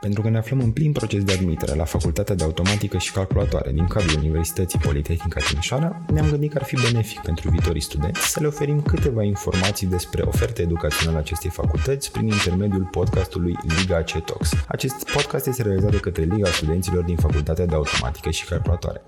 Pentru că ne aflăm în plin proces de admitere la Facultatea de Automatică și Calculatoare din cadrul Universității Politehnica Timișoara, ne-am gândit că ar fi benefic pentru viitorii studenți să le oferim câteva informații despre oferta educațională a acestei facultăți prin intermediul podcastului Liga C-Talks. Acest podcast este realizat de către Liga Studenților din Facultatea de Automatică și Calculatoare.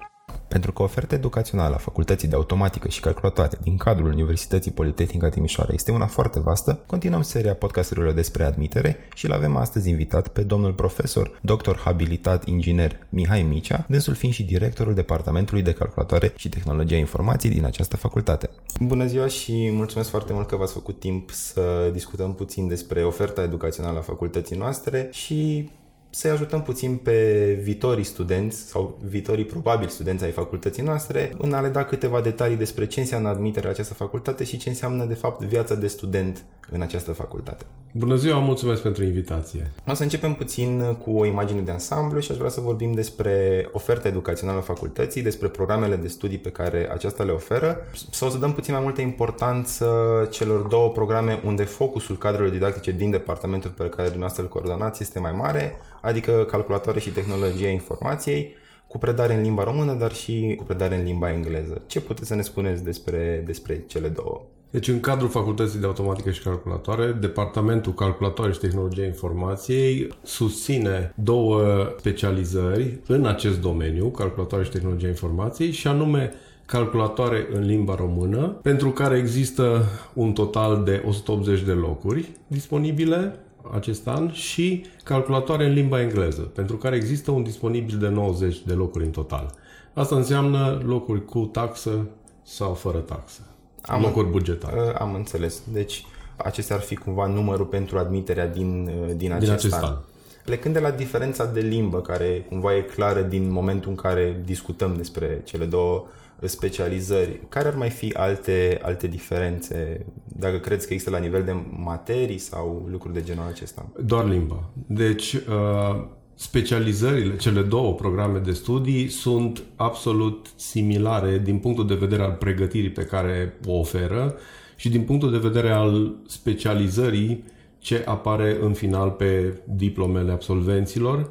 Pentru că oferta educațională a Facultății de Automatică și Calculatoare din cadrul Universității Politehnica Timișoara este una foarte vastă, continuăm seria podcasturilor despre admitere și îl avem astăzi invitat pe domnul profesor, doctor habilitat inginer Mihai Micea, dânsul fiind și directorul Departamentului de Calculatoare și Tehnologia Informației din această facultate. Bună ziua și mulțumesc foarte mult că v-ați făcut timp să discutăm puțin despre oferta educațională a facultății noastre și să ajutăm puțin pe viitorii studenți sau viitorii probabili studenți ai facultății noastre în a le da câteva detalii despre ce înseamnă admiterea la această facultate și ce înseamnă de fapt viața de student în această facultate. Bună ziua, mulțumesc pentru invitație. O să începem puțin cu o imagine de ansamblu și aș vrea să vorbim despre oferta educațională a facultății, despre programele de studii pe care aceasta le oferă, sau să dăm puțin mai multă importanță celor două programe unde focusul cadrelor didactice din departamentul pe care dumneavoastră îl coordonați este mai mare, adică calculatoare și tehnologia informației, cu predare în limba română, dar și cu predare în limba engleză. Ce puteți să ne spuneți despre, despre cele două? Deci, în cadrul Facultății de Automatică și Calculatoare, Departamentul Calculatoare și Tehnologia Informației susține două specializări în acest domeniu, Calculatoare și Tehnologia Informației, și anume calculatoare în limba română, pentru care există un total de 180 de locuri disponibile acest an și calculatoare în limba engleză, pentru care există un disponibil de 90 de locuri în total. Asta înseamnă locuri cu taxă sau fără taxă. Am, locuri bugetare. Uh, am înțeles. Deci acestea ar fi cumva numărul pentru admiterea din, uh, din acest, din acest an. an. Plecând de la diferența de limbă, care cumva e clară din momentul în care discutăm despre cele două specializări, care ar mai fi alte, alte diferențe, dacă credeți că există la nivel de materii sau lucruri de genul acesta? Doar limba. Deci, uh, specializările, cele două programe de studii sunt absolut similare din punctul de vedere al pregătirii pe care o oferă și din punctul de vedere al specializării ce apare în final pe diplomele absolvenților,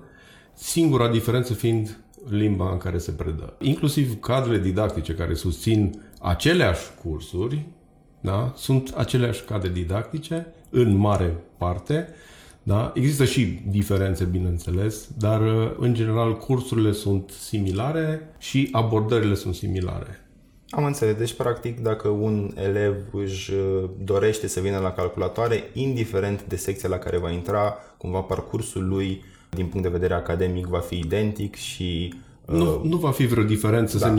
singura diferență fiind limba în care se predă. Inclusiv cadrele didactice care susțin aceleași cursuri, da? sunt aceleași cadre didactice în mare parte, da? Există și diferențe, bineînțeles, dar în general cursurile sunt similare și abordările sunt similare. Am înțeles. Deci, practic, dacă un elev își dorește să vină la calculatoare, indiferent de secția la care va intra, cumva parcursul lui din punct de vedere academic va fi identic și nu, uh, nu va fi vreo diferență da.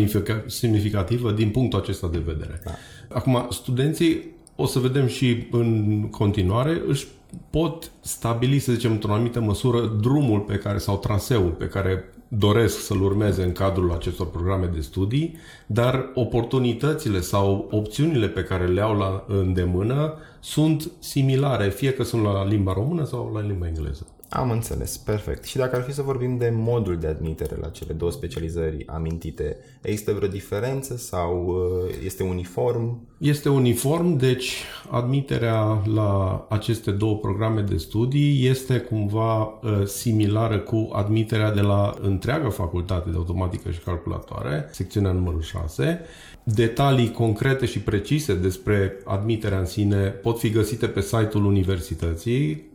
semnificativă din punctul acesta de vedere. Da. Acum, studenții, o să vedem și în continuare, își pot stabili, să zicem, într-o anumită măsură, drumul pe care sau traseul pe care doresc să-l urmeze în cadrul acestor programe de studii, dar oportunitățile sau opțiunile pe care le au la îndemână sunt similare, fie că sunt la limba română sau la limba engleză. Am înțeles, perfect. Și dacă ar fi să vorbim de modul de admitere la cele două specializări amintite, există vreo diferență sau uh, este uniform? Este uniform, deci admiterea la aceste două programe de studii este cumva uh, similară cu admiterea de la întreaga facultate de automatică și calculatoare, secțiunea numărul 6. Detalii concrete și precise despre admiterea în sine pot fi găsite pe site-ul universității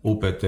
UPT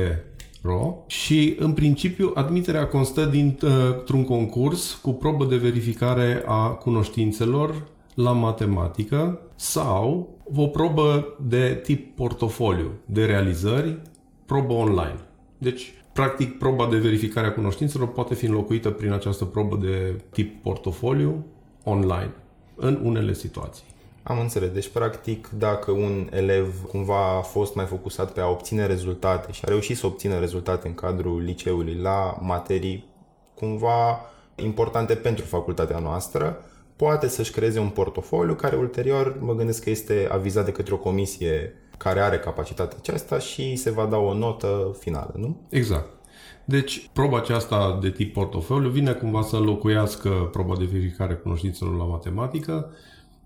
Pro și în principiu admiterea constă dintr-un concurs cu probă de verificare a cunoștințelor la matematică sau o probă de tip portofoliu de realizări, probă online. Deci, practic, proba de verificare a cunoștințelor poate fi înlocuită prin această probă de tip portofoliu online în unele situații. Am înțeles. Deci, practic, dacă un elev cumva a fost mai focusat pe a obține rezultate și a reușit să obțină rezultate în cadrul liceului la materii cumva importante pentru facultatea noastră, poate să-și creeze un portofoliu care ulterior mă gândesc că este avizat de către o comisie care are capacitatea aceasta și se va da o notă finală, nu? Exact. Deci, proba aceasta de tip portofoliu vine cumva să înlocuiască proba de verificare cunoștințelor la matematică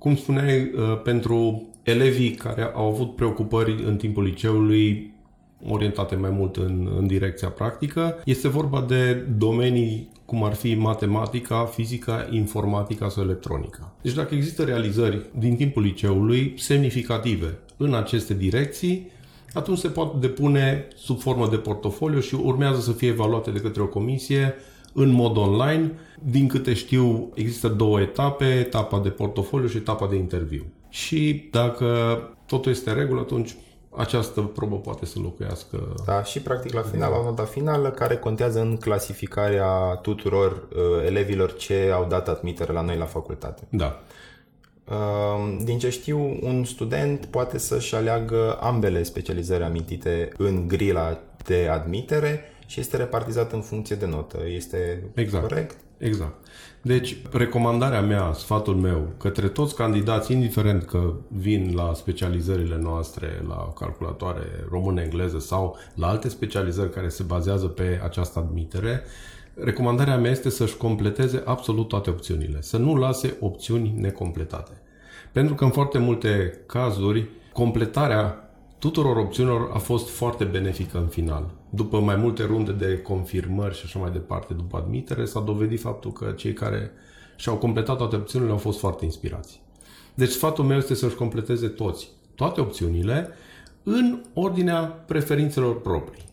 cum spuneai, uh, pentru elevii care au avut preocupări în timpul liceului, orientate mai mult în, în direcția practică. Este vorba de domenii cum ar fi matematica, fizica, informatica sau electronica. Deci dacă există realizări din timpul liceului semnificative în aceste direcții, atunci se pot depune sub formă de portofoliu și urmează să fie evaluate de către o comisie în mod online. Din câte știu, există două etape, etapa de portofoliu și etapa de interviu. Și dacă totul este în regulă, atunci această probă poate să locuiască. Da, și practic la final, la nota finală, care contează în clasificarea tuturor uh, elevilor ce au dat admitere la noi la facultate. Da. Uh, din ce știu, un student poate să-și aleagă ambele specializări amintite în grila de admitere și este repartizat în funcție de notă. Este exact. corect? Exact. Deci, recomandarea mea, sfatul meu, către toți candidații, indiferent că vin la specializările noastre, la calculatoare română-engleză sau la alte specializări care se bazează pe această admitere, recomandarea mea este să-și completeze absolut toate opțiunile, să nu lase opțiuni necompletate. Pentru că în foarte multe cazuri, completarea tuturor opțiunilor a fost foarte benefică în final. După mai multe runde de confirmări și așa mai departe, după admitere, s-a dovedit faptul că cei care și-au completat toate opțiunile au fost foarte inspirați. Deci sfatul meu este să-și completeze toți, toate opțiunile, în ordinea preferințelor proprii.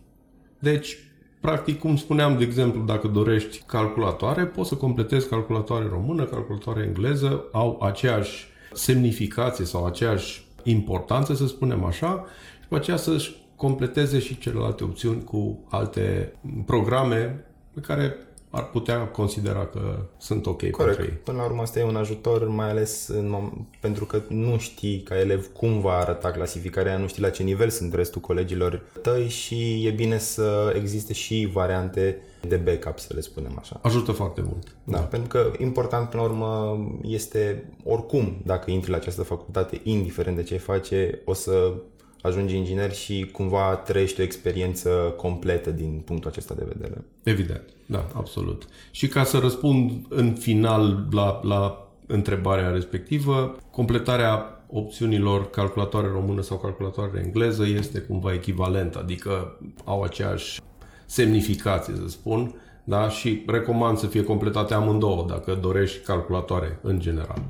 Deci, practic, cum spuneam, de exemplu, dacă dorești calculatoare, poți să completezi calculatoare română, calculatoare engleză, au aceeași semnificație sau aceeași importanță, să spunem așa, și după aceea să-și completeze și celelalte opțiuni cu alte programe pe care ar putea considera că sunt ok Corect. pentru ei. Până la urmă, asta e un ajutor, mai ales în mom- pentru că nu știi ca elev cum va arăta clasificarea, nu știi la ce nivel sunt restul colegilor tăi și e bine să existe și variante de backup, să le spunem așa. Ajută foarte mult. Da, da. pentru că important până la urmă este oricum, dacă intri la această facultate, indiferent de ce face, o să ajungi inginer și cumva trăiești o experiență completă din punctul acesta de vedere. Evident, da, absolut. Și ca să răspund în final la, la întrebarea respectivă, completarea opțiunilor calculatoare română sau calculatoare engleză este cumva echivalent, adică au aceeași semnificație, să spun, da? și recomand să fie completate amândouă dacă dorești calculatoare în general.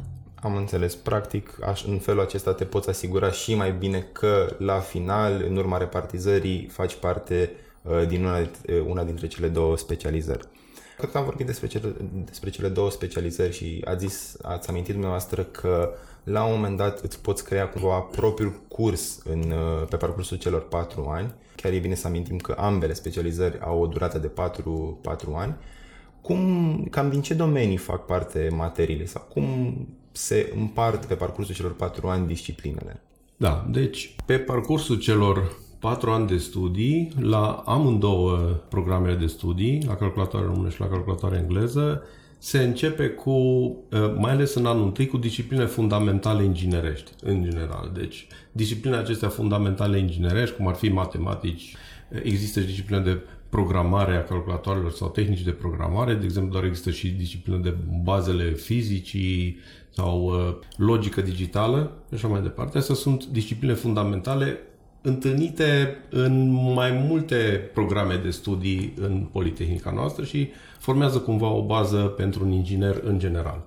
Am înțeles. Practic, aș, în felul acesta te poți asigura și mai bine că la final, în urma repartizării, faci parte uh, din una, uh, una dintre cele două specializări. Cred că am vorbit despre cele, despre cele două specializări și ați zis, ați amintit dumneavoastră că la un moment dat îți poți crea cumva propriul curs în, uh, pe parcursul celor patru ani. Chiar e bine să amintim că ambele specializări au o durată de patru, patru ani. Cum, cam din ce domenii fac parte materiile sau cum se împart pe parcursul celor patru ani disciplinele? Da, deci pe parcursul celor patru ani de studii, la amândouă programele de studii, la calculatoare română și la calculatoare engleză, se începe cu, uh, mai ales în anul întâi, cu discipline fundamentale inginerești, în general. Deci, disciplinele acestea fundamentale inginerești, cum ar fi matematici, există discipline de programare a calculatoarelor sau tehnici de programare, de exemplu, doar există și discipline de bazele fizicii sau uh, logică digitală și așa mai departe. Astea sunt discipline fundamentale întâlnite în mai multe programe de studii în Politehnica noastră și formează cumva o bază pentru un inginer în general.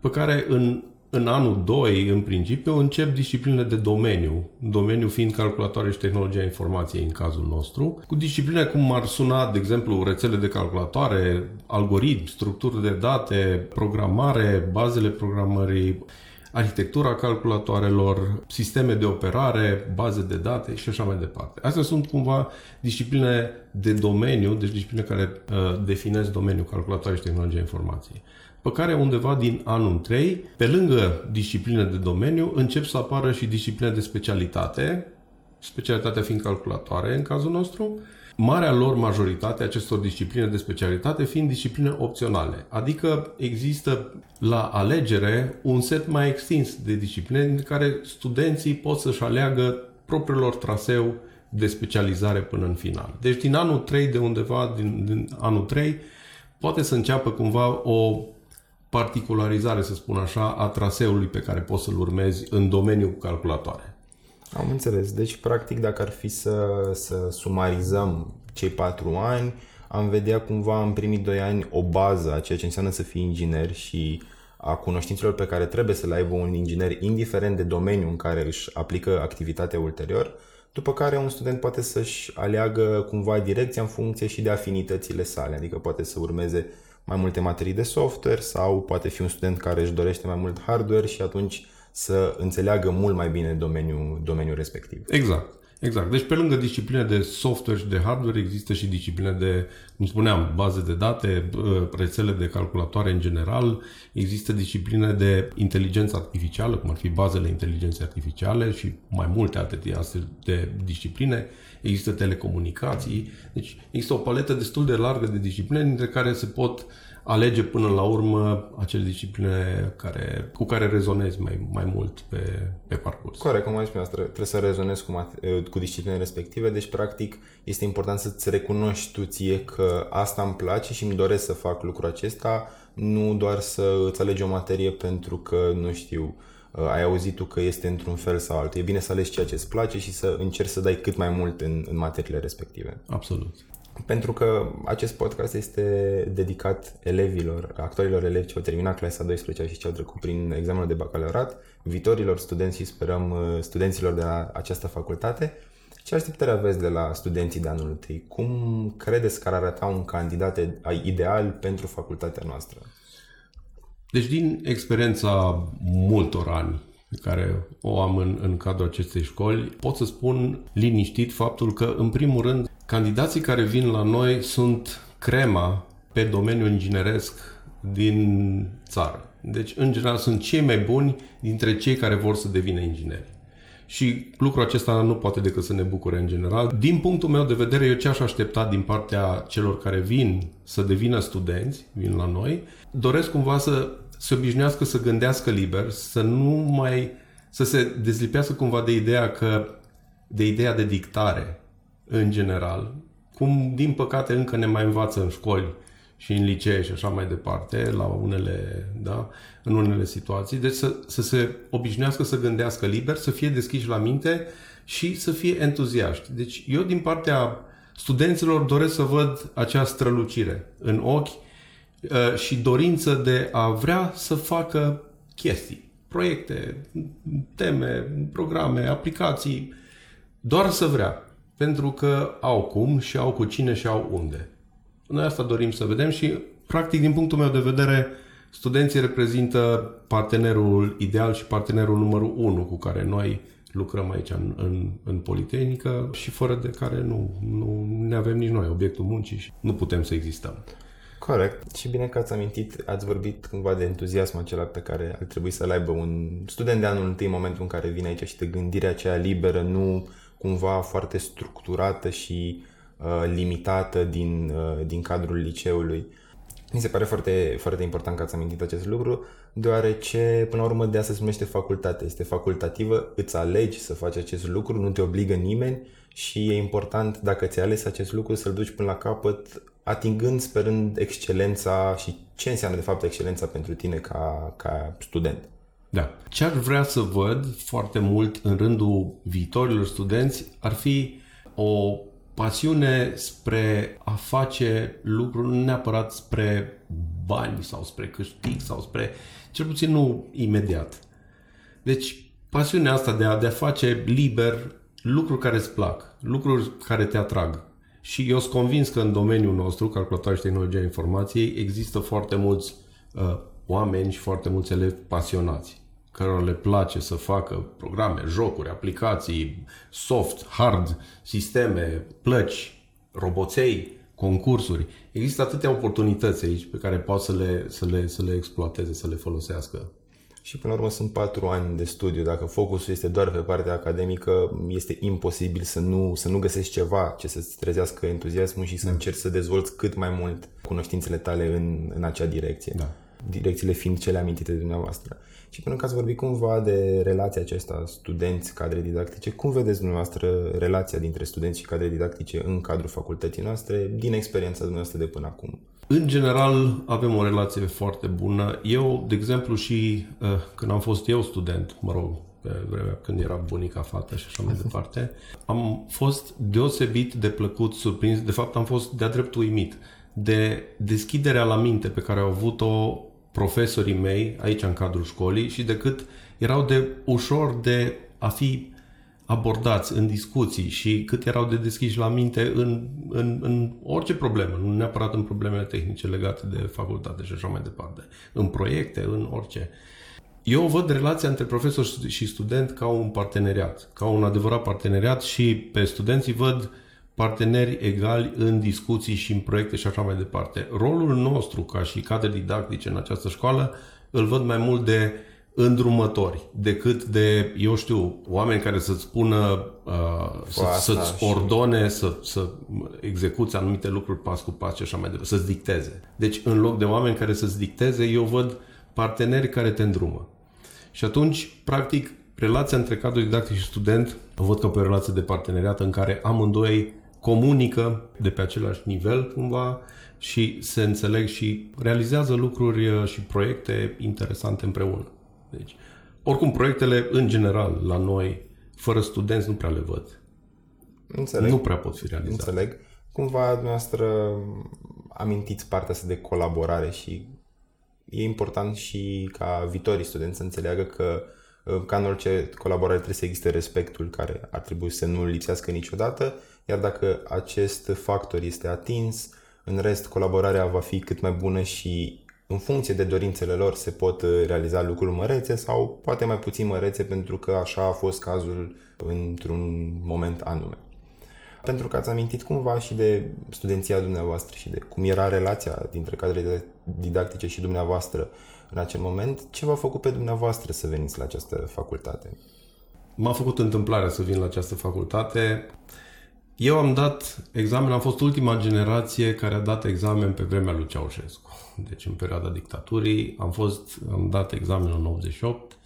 Pe care în, în anul 2, în principiu, încep discipline de domeniu, domeniu fiind calculatoare și tehnologia informației în cazul nostru, cu discipline cum ar suna, de exemplu, rețele de calculatoare, algoritmi, structuri de date, programare, bazele programării, arhitectura calculatoarelor, sisteme de operare, baze de date și așa mai departe. Astea sunt cumva discipline de domeniu, deci discipline care uh, definesc domeniul calculatoare și tehnologia informației pe care undeva din anul 3, pe lângă discipline de domeniu, încep să apară și discipline de specialitate, specialitatea fiind calculatoare în cazul nostru, Marea lor majoritate acestor discipline de specialitate fiind discipline opționale, adică există la alegere un set mai extins de discipline în care studenții pot să-și aleagă propriul lor traseu de specializare până în final. Deci din anul 3, de undeva din, din anul 3, poate să înceapă cumva o particularizare, să spun așa, a traseului pe care poți să-l urmezi în domeniul calculatoare. Am înțeles. Deci, practic, dacă ar fi să, să sumarizăm cei patru ani, am vedea cumva în primii doi ani o bază a ceea ce înseamnă să fii inginer și a cunoștințelor pe care trebuie să le aibă un inginer, indiferent de domeniul în care își aplică activitatea ulterior, după care un student poate să-și aleagă cumva direcția în funcție și de afinitățile sale, adică poate să urmeze mai multe materii de software sau poate fi un student care își dorește mai mult hardware și atunci să înțeleagă mult mai bine domeniul, domeniul respectiv. Exact. Exact. Deci pe lângă discipline de software și de hardware există și discipline de, cum spuneam, baze de date, rețele de calculatoare în general, există discipline de inteligență artificială, cum ar fi bazele inteligenței artificiale și mai multe alte de discipline, există telecomunicații, deci există o paletă destul de largă de discipline dintre care se pot uh, alege până la urmă acele discipline care, cu care rezonezi mai, mai mult pe, pe parcurs. Corect, cum ai spus, trebuie, trebuie să rezonezi cu, cu disciplinele respective, deci practic este important să-ți recunoști tu ție că asta îmi place și îmi doresc să fac lucrul acesta, nu doar să îți alegi o materie pentru că, nu știu, ai auzit tu că este într-un fel sau altul. E bine să alegi ceea ce îți place și să încerci să dai cât mai mult în, în materiile respective. Absolut pentru că acest podcast este dedicat elevilor, actualilor elevi ce au terminat clasa 12 și ce au trecut prin examenul de bacalaureat, viitorilor studenți și sperăm uh, studenților de la această facultate. Ce așteptări aveți de la studenții de anul întâi? Cum credeți că ar arăta un candidat ideal pentru facultatea noastră? Deci din experiența multor ani pe care o am în, în cadrul acestei școli, pot să spun liniștit faptul că, în primul rând, candidații care vin la noi sunt crema pe domeniul ingineresc din țară. Deci, în general, sunt cei mai buni dintre cei care vor să devină ingineri. Și lucrul acesta nu poate decât să ne bucure în general. Din punctul meu de vedere, eu ce aș aștepta din partea celor care vin să devină studenți, vin la noi, doresc cumva să se obișnuiască să gândească liber, să nu mai să se dezlipească cumva de ideea că de ideea de dictare în general, cum din păcate încă ne mai învață în școli și în licee și așa mai departe, la unele, da, în unele situații. Deci să, să se obișnuiască să gândească liber, să fie deschiși la minte și să fie entuziaști. Deci eu din partea studenților doresc să văd acea strălucire în ochi uh, și dorință de a vrea să facă chestii, proiecte, teme, programe, aplicații, doar să vrea pentru că au cum și au cu cine și au unde. Noi asta dorim să vedem și, practic, din punctul meu de vedere, studenții reprezintă partenerul ideal și partenerul numărul unu cu care noi lucrăm aici în, în, în Politehnică și fără de care nu, nu ne avem nici noi obiectul muncii și nu putem să existăm. Corect. Și bine că ați amintit, ați vorbit cumva de entuziasmul acela pe care ar trebui să-l aibă un student de anul întâi în momentul în care vine aici și de gândirea aceea liberă, nu cumva foarte structurată și uh, limitată din, uh, din cadrul liceului. Mi se pare foarte, foarte important că ați amintit acest lucru, deoarece, până la urmă, de asta se numește facultate. Este facultativă, îți alegi să faci acest lucru, nu te obligă nimeni și e important, dacă ți-ai ales acest lucru, să-l duci până la capăt, atingând, sperând excelența și ce înseamnă, de fapt, excelența pentru tine ca, ca student. Da. Ce ar vrea să văd foarte mult în rândul viitorilor studenți ar fi o pasiune spre a face lucruri nu neapărat spre bani sau spre câștig sau spre, cel puțin nu imediat. Deci, pasiunea asta de a, de a face liber lucruri care îți plac, lucruri care te atrag. Și eu sunt convins că în domeniul nostru, calculatoare și tehnologia informației, există foarte mulți uh, oameni și foarte mulți elevi pasionați cărora le place să facă programe, jocuri, aplicații, soft, hard, sisteme, plăci, roboței, concursuri. Există atâtea oportunități aici pe care pot să le, să le, să le exploateze, să le folosească. Și până la urmă sunt patru ani de studiu. Dacă focusul este doar pe partea academică, este imposibil să nu, să nu găsești ceva ce să-ți trezească entuziasmul și să da. încerci să dezvolți cât mai mult cunoștințele tale în, în acea direcție. Da. Direcțiile fiind cele amintite de dumneavoastră. Și până că ați vorbit cumva de relația aceasta studenți-cadre didactice, cum vedeți dumneavoastră relația dintre studenți și cadre didactice în cadrul facultății noastre, din experiența dumneavoastră de până acum? În general, avem o relație foarte bună. Eu, de exemplu, și uh, când am fost eu student, mă rog, pe vremea când era bunica fată și așa mai departe, am fost deosebit de plăcut surprins, de fapt am fost de-a dreptul uimit de deschiderea la minte pe care au avut-o profesorii mei aici în cadrul școlii și de cât erau de ușor de a fi abordați în discuții și cât erau de deschiși la minte în, în, în orice problemă, nu neapărat în problemele tehnice legate de facultate și așa mai departe, în proiecte, în orice. Eu văd relația între profesor și student ca un parteneriat, ca un adevărat parteneriat și pe studenții văd parteneri egali în discuții și în proiecte și așa mai departe. Rolul nostru ca și cadre didactice în această școală îl văd mai mult de îndrumători decât de, eu știu, oameni care să-ți spună, uh, să, să-ți ordone, și... să, să execuți anumite lucruri pas cu pas și așa mai departe, să-ți dicteze. Deci, în loc de oameni care să-ți dicteze, eu văd parteneri care te îndrumă. Și atunci, practic, relația între cadru didactic și student o văd ca pe o relație de parteneriat în care amândoi comunică de pe același nivel cumva și se înțeleg și realizează lucruri uh, și proiecte interesante împreună. Deci, oricum, proiectele, în general, la noi, fără studenți, nu prea le văd. Înțeleg. Nu prea pot fi realizate. Înțeleg. Cumva, noastră amintiți partea asta de colaborare și e important și ca viitorii studenți să înțeleagă că ca în orice colaborare trebuie să existe respectul care ar trebui să nu lipsească niciodată, iar dacă acest factor este atins, în rest colaborarea va fi cât mai bună și în funcție de dorințele lor se pot uh, realiza lucruri mărețe sau poate mai puțin mărețe pentru că așa a fost cazul într-un moment anume. Pentru că ați amintit cumva și de studenția dumneavoastră și de cum era relația dintre cadrele didactice și dumneavoastră în acel moment, ce v-a făcut pe dumneavoastră să veniți la această facultate? M-a făcut întâmplarea să vin la această facultate. Eu am dat examen, am fost ultima generație care a dat examen pe vremea lui Ceaușescu. Deci în perioada dictaturii am fost, am dat examenul în 88,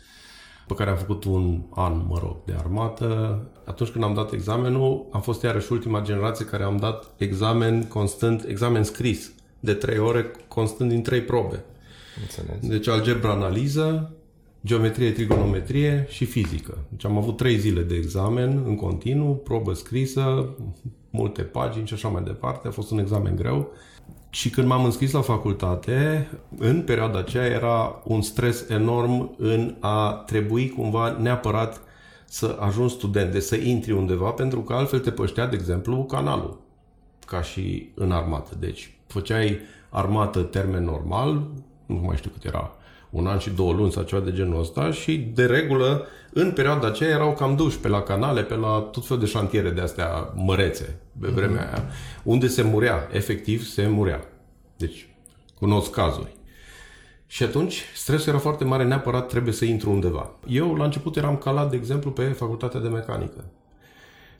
pe care am făcut un an, mă rog, de armată. Atunci când am dat examenul, am fost iarăși ultima generație care am dat examen constant, examen scris, de trei ore, constant din trei probe. Înțeles. Deci algebra analiză, geometrie, trigonometrie și fizică. Deci am avut trei zile de examen în continuu, probă scrisă, multe pagini și așa mai departe. A fost un examen greu. Și când m-am înscris la facultate, în perioada aceea era un stres enorm în a trebui cumva neapărat să ajungi student, de să intri undeva, pentru că altfel te păștea, de exemplu, canalul, ca și în armată. Deci făceai armată termen normal, nu mai știu cât era, un an și două luni sau ceva de genul ăsta și de regulă în perioada aceea erau cam duși pe la canale, pe la tot felul de șantiere de astea mărețe pe vremea mm-hmm. aia, unde se murea, efectiv se murea. Deci, cunosc cazuri. Și atunci, stresul era foarte mare, neapărat trebuie să intru undeva. Eu, la început, eram calat, de exemplu, pe facultatea de mecanică.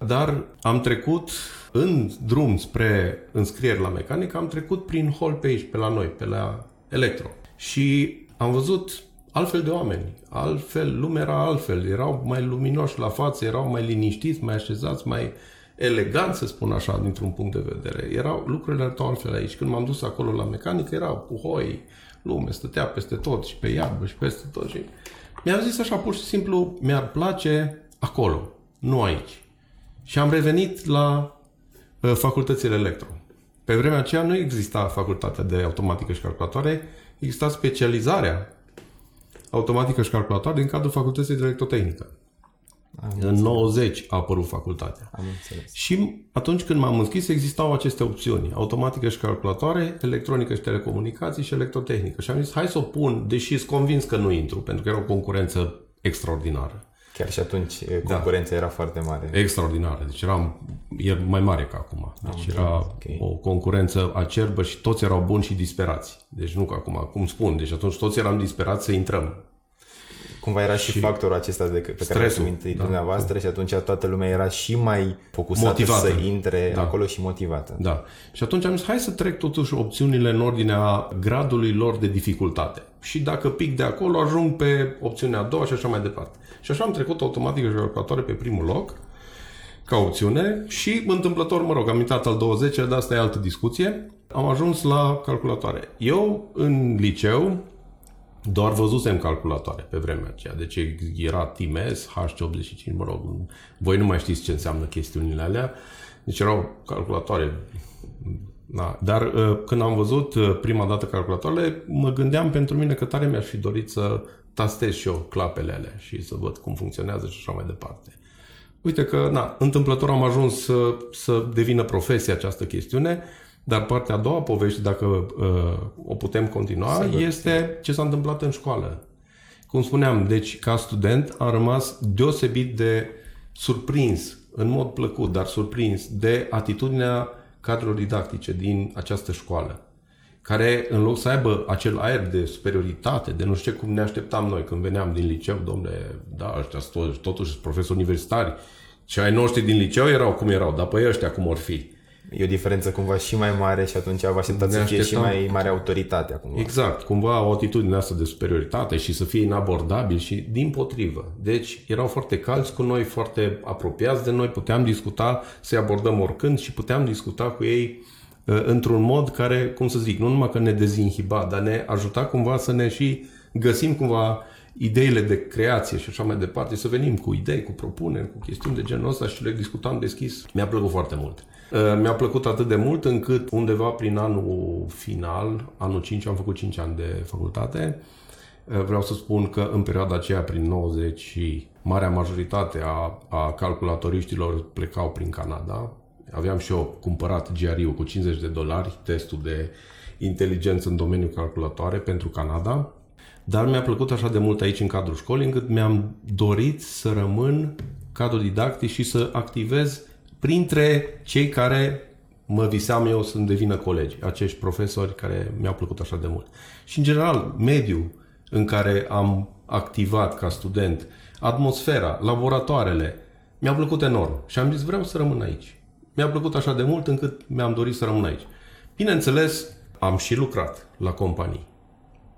Dar am trecut în drum spre înscrieri la mecanică, am trecut prin hol pe aici, pe la noi, pe la electro. Și am văzut altfel de oameni, altfel, lumea era altfel, erau mai luminoși la față, erau mai liniștiți, mai așezați, mai eleganți, să spun așa, dintr-un punct de vedere. Erau lucrurile erau altfel aici. Când m-am dus acolo la mecanică, erau puhoi, lume, stătea peste tot și pe iarbă și peste tot. Și mi-am zis așa, pur și simplu, mi-ar place acolo, nu aici. Și am revenit la uh, facultățile electro. Pe vremea aceea nu exista facultatea de automatică și calculatoare, exista specializarea automatică și calculatoare din cadrul facultății de electrotehnică. Am în 90 a apărut facultatea. Am înțeles. Și atunci când m-am înscris existau aceste opțiuni. Automatică și calculatoare, electronică și telecomunicații și electrotehnică. Și am zis, hai să o pun, deși sunt convins că nu intru, pentru că era o concurență extraordinară. Chiar și atunci da. concurența da. era foarte mare. Extraordinară. Deci era e mai mare ca acum. Deci Am era okay. o concurență acerbă și toți erau buni și disperați. Deci nu ca acum, cum spun. Deci atunci toți eram disperați să intrăm. Cumva era și, și factorul acesta de, pe stresul, care l-ați amintit da, dumneavoastră da. și atunci toată lumea era și mai focusată motivată. să intre da. acolo și motivată. Da. Și atunci am zis, hai să trec totuși opțiunile în ordinea gradului lor de dificultate. Și dacă pic de acolo, ajung pe opțiunea a doua și așa mai departe. Și așa am trecut automatic și calculatoare pe primul loc ca opțiune și întâmplător, mă rog, am intrat al 20 dar asta e altă discuție, am ajuns la calculatoare. Eu, în liceu, Doar văzusem calculatoare pe vremea aceea. Deci era TMS, H85, mă rog, voi nu mai știți ce înseamnă chestiunile alea. Deci erau calculatoare. Da. Dar uh, când am văzut uh, prima dată calculatoarele, mă gândeam pentru mine că tare mi-aș fi dorit să tastez și eu clapele alea și să văd cum funcționează și așa mai departe. Uite că, na, întâmplător am ajuns să, să devină profesie această chestiune, dar partea a doua povești, dacă uh, o putem continua, Sigur. este ce s-a întâmplat în școală. Cum spuneam, deci ca student am rămas deosebit de surprins, în mod plăcut, dar surprins, de atitudinea cadrelor didactice din această școală care în loc să aibă acel aer de superioritate, de nu știu cum ne așteptam noi când veneam din liceu, domnule, da, ăștia totuși, totuși profesori universitari, și ai noștri din liceu erau cum erau, dar pe ăștia cum or fi. E o diferență cumva și mai mare și atunci vă așteptați să fie și mai mare autoritate acum. Exact, cumva o atitudine asta de superioritate și să fie inabordabil și din potrivă. Deci erau foarte calți cu noi, foarte apropiați de noi, puteam discuta, să-i abordăm oricând și puteam discuta cu ei uh, într-un mod care, cum să zic, nu numai că ne dezinhiba, dar ne ajuta cumva să ne și găsim cumva ideile de creație și așa mai departe, să venim cu idei, cu propuneri, cu chestiuni de genul ăsta și le discutam deschis. Mi-a plăcut foarte mult. Uh, mi-a plăcut atât de mult încât undeva prin anul final, anul 5, am făcut 5 ani de facultate. Uh, vreau să spun că în perioada aceea, prin 90 și marea majoritate a, a calculatoriștilor plecau prin Canada. Aveam și eu cumpărat GRU cu 50 de dolari, testul de inteligență în domeniul calculatoare pentru Canada. Dar mi-a plăcut așa de mult aici în cadrul școlii încât mi-am dorit să rămân cadru didactic și să activez printre cei care mă viseam eu să devină colegi, acești profesori care mi-au plăcut așa de mult. Și în general, mediul în care am activat ca student, atmosfera, laboratoarele, mi-au plăcut enorm și am zis vreau să rămân aici. Mi-a plăcut așa de mult încât mi-am dorit să rămân aici. Bineînțeles, am și lucrat la companii.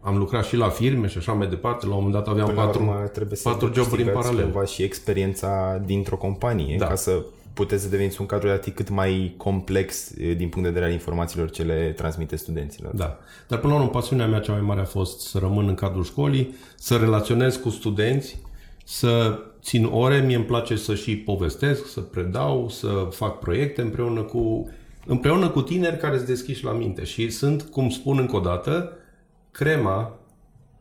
Am lucrat și la firme și așa mai departe. La un moment dat aveam Până patru, urmă, trebuie să patru joburi în paralel. cumva și experiența dintr-o companie da. ca să puteți să deveniți un cadru didactic cât mai complex din punct de vedere al informațiilor ce le transmite studenților. Da. Dar până la urmă, pasiunea mea cea mai mare a fost să rămân în cadrul școlii, să relaționez cu studenți, să țin ore, mie îmi place să și povestesc, să predau, să fac proiecte împreună cu, împreună cu tineri care îți deschiși la minte și sunt, cum spun încă o dată, crema,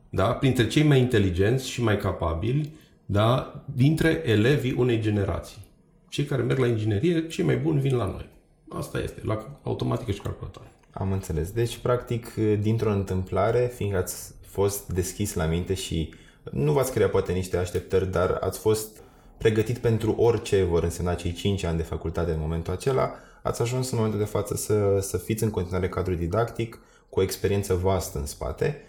da, printre cei mai inteligenți și mai capabili, da, dintre elevii unei generații. Cei care merg la inginerie, cei mai buni vin la noi. Asta este, la automatică și calculatoare. Am înțeles. Deci, practic, dintr-o întâmplare, fiindcă ați fost deschis la minte și nu v-ați creat poate niște așteptări, dar ați fost pregătit pentru orice vor însemna cei 5 ani de facultate în momentul acela, ați ajuns în momentul de față să, să fiți în continuare cadru didactic, cu o experiență vastă în spate.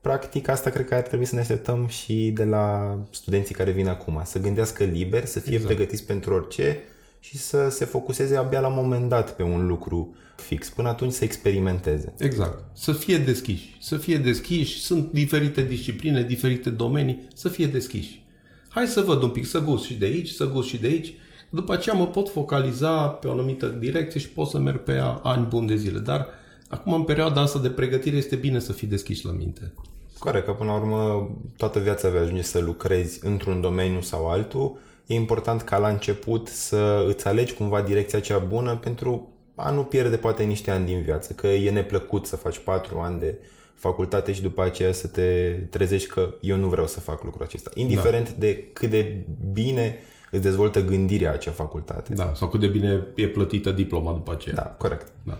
Practic, asta cred că ar trebui să ne așteptăm și de la studenții care vin acum, să gândească liber, să fie exact. pregătiți pentru orice și să se focuseze abia la un moment dat pe un lucru fix. Până atunci să experimenteze. Exact. Să fie deschiși. Să fie deschiși. Sunt diferite discipline, diferite domenii. Să fie deschiși. Hai să văd un pic, să gust și de aici, să gust și de aici. După aceea mă pot focaliza pe o anumită direcție și pot să merg pe ea ani buni de zile. Dar Acum, în perioada asta de pregătire, este bine să fii deschis la minte. Corect, că până la urmă toată viața vei ajunge să lucrezi într-un domeniu sau altul. E important ca la început să îți alegi cumva direcția cea bună pentru a nu pierde poate niște ani din viață, că e neplăcut să faci patru ani de facultate și după aceea să te trezești că eu nu vreau să fac lucrul acesta. Indiferent da. de cât de bine îți dezvoltă gândirea acea facultate. Da, sau cât de bine e plătită diploma după aceea. Da, corect. Da.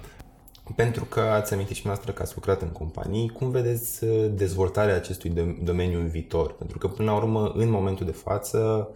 Pentru că ați amintit și noastră că ați lucrat în companii, cum vedeți uh, dezvoltarea acestui domeniu în viitor? Pentru că, până la urmă, în momentul de față,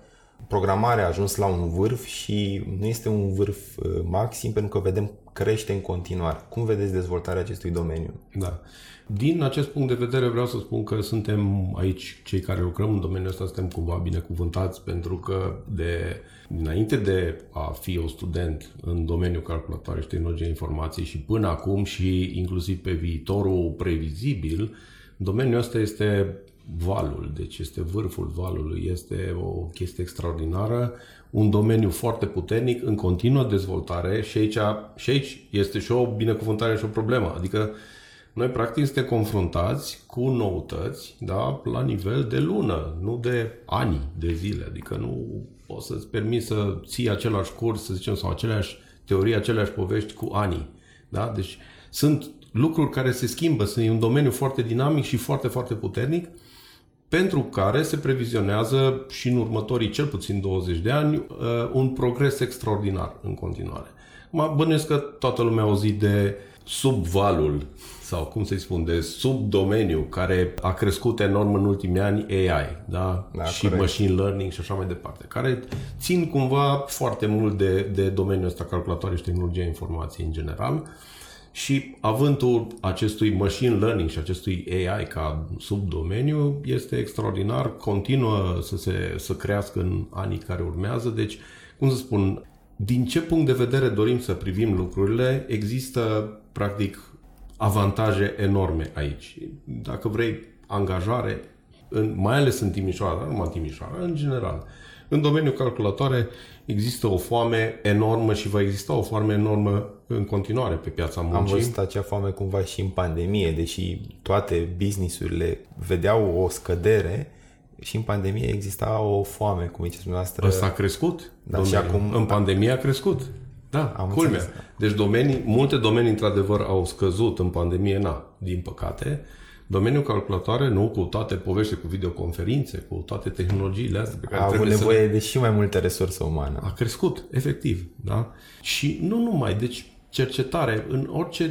programarea a ajuns la un vârf și nu este un vârf uh, maxim pentru că vedem crește în continuare. Cum vedeți dezvoltarea acestui domeniu? Da. Din acest punct de vedere vreau să spun că suntem aici, cei care lucrăm în domeniul ăsta, suntem cumva binecuvântați pentru că de înainte de a fi un student în domeniul calculatoare și tehnologie informației și până acum și inclusiv pe viitorul previzibil, domeniul ăsta este valul, deci este vârful valului, este o chestie extraordinară, un domeniu foarte puternic, în continuă dezvoltare și aici, și aici este și o binecuvântare și o problemă. Adică Noi, practic, suntem confruntați cu noutăți da, la nivel de lună, nu de ani de zile. Adică nu poți să-ți permiți să ții același curs, să zicem, sau aceleași teorii, aceleași povești cu ani. Da? Deci sunt lucruri care se schimbă, sunt un domeniu foarte dinamic și foarte, foarte puternic pentru care se previzionează și în următorii cel puțin 20 de ani uh, un progres extraordinar în continuare. Mă bănuiesc că toată lumea a auzit de subvalul sau cum să-i spun, de subdomeniu care a crescut enorm în ultimii ani AI, da? Da, și corect. machine learning și așa mai departe, care țin cumva foarte mult de, de domeniul ăsta calculatoare și tehnologia informației în general. Și avântul acestui machine learning și acestui AI ca subdomeniu este extraordinar, continuă să, se, să crească în anii care urmează. Deci, cum să spun, din ce punct de vedere dorim să privim lucrurile, există practic avantaje enorme aici. Dacă vrei angajare, în, mai ales în Timișoara, dar nu numai în Timișoara, în general. În domeniul calculatoare există o foame enormă și va exista o foame enormă în continuare pe piața muncii. Am văzut acea foame cumva și în pandemie, deși toate businessurile vedeau o scădere, și în pandemie exista o foame, cum ziceți dumneavoastră. Ăsta a crescut. Da, și domeniul. acum- În pandemie a crescut. Da, Am culmea. înțeles, da. Deci domenii, multe domenii într-adevăr au scăzut în pandemie, na, din păcate. Domeniul calculatoare, nu, cu toate povești cu videoconferințe, cu toate tehnologiile astea pe care a avut trebuie nevoie să de și mai multă resursă umană. a crescut, efectiv, da? Și nu numai, deci cercetare în orice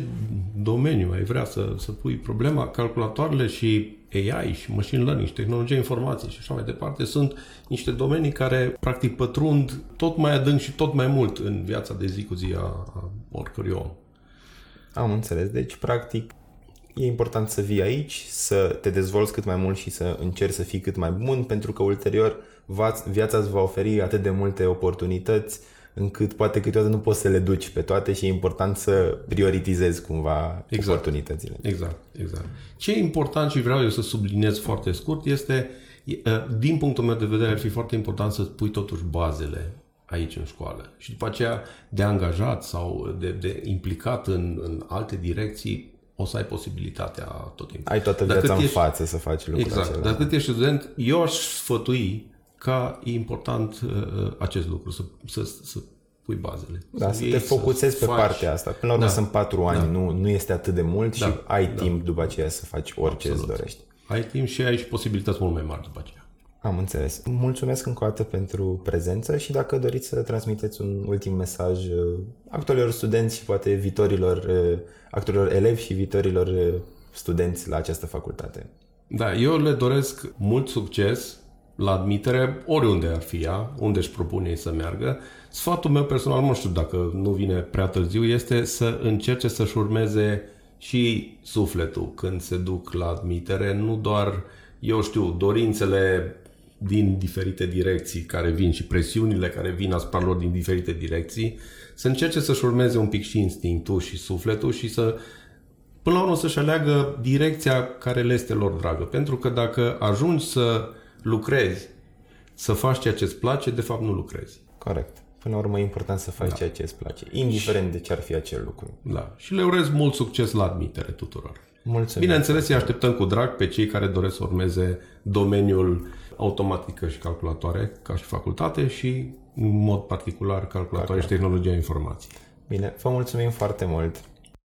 domeniu ai vrea să, să pui problema, calculatoarele și AI și machine learning și tehnologia informației și așa mai departe sunt niște domenii care practic pătrund tot mai adânc și tot mai mult în viața de zi cu zi a, a oricărui om. Am înțeles. Deci, practic, e important să vii aici, să te dezvolți cât mai mult și să încerci să fii cât mai bun, pentru că ulterior va- viața îți va oferi atât de multe oportunități încât poate câteodată nu poți să le duci pe toate și e important să prioritizezi cumva Exact. oportunitățile. Exact, exact. Ce e important și vreau eu să subliniez foarte scurt este, e, din punctul meu de vedere, ar fi foarte important să pui totuși bazele aici în școală. Și după aceea, de angajat sau de, de implicat în, în alte direcții, o să ai posibilitatea tot timpul. Ai toată Dar viața cât în ești- față să faci lucrul Exact. acela. Dar cât ești student, eu aș sfătui ca e important uh, acest lucru, să, să, să pui bazele. Da, să iei, te focusezi pe faci- partea asta. Până la urmă Da. sunt patru ani, nu, nu este atât de mult și Da, ai da. timp după aceea să faci orice Absolut. îți dorești. Ai timp și ai și posibilități mult mai mari după aceea. Am înțeles. Mulțumesc încă o dată pentru prezență și dacă doriți să transmiteți un ultim mesaj uh, actualilor studenți și poate viitorilor, uh, actualilor elevi și viitorilor uh, studenți la această facultate. Da, eu le doresc mult succes la admitere, oriunde ar fi ea, unde își propune ei să meargă. Sfatul meu personal, nu știu dacă nu vine prea târziu, este să încerce să-și urmeze și sufletul când se duc la admitere, nu doar, eu știu, dorințele din diferite direcții care vin și presiunile care vin asupra lor din diferite direcții, să încerce să-și urmeze un pic și instinctul și sufletul și să până la urmă să-și aleagă direcția care le este lor dragă. Pentru că dacă ajungi să lucrezi, să faci ceea ce îți place, de fapt nu lucrezi. Corect. Până la urmă e important să faci da. ceea ce îți place, indiferent de ce ar fi acel lucru. Da. Și le urez mult succes la admitere tuturor. Mulțumesc. Bineînțeles, îi așteptăm cu drag pe cei care doresc să urmeze domeniul automatică și calculatoare ca și facultate și în mod particular calculatoare și tehnologia informației. Bine, vă mulțumim foarte mult.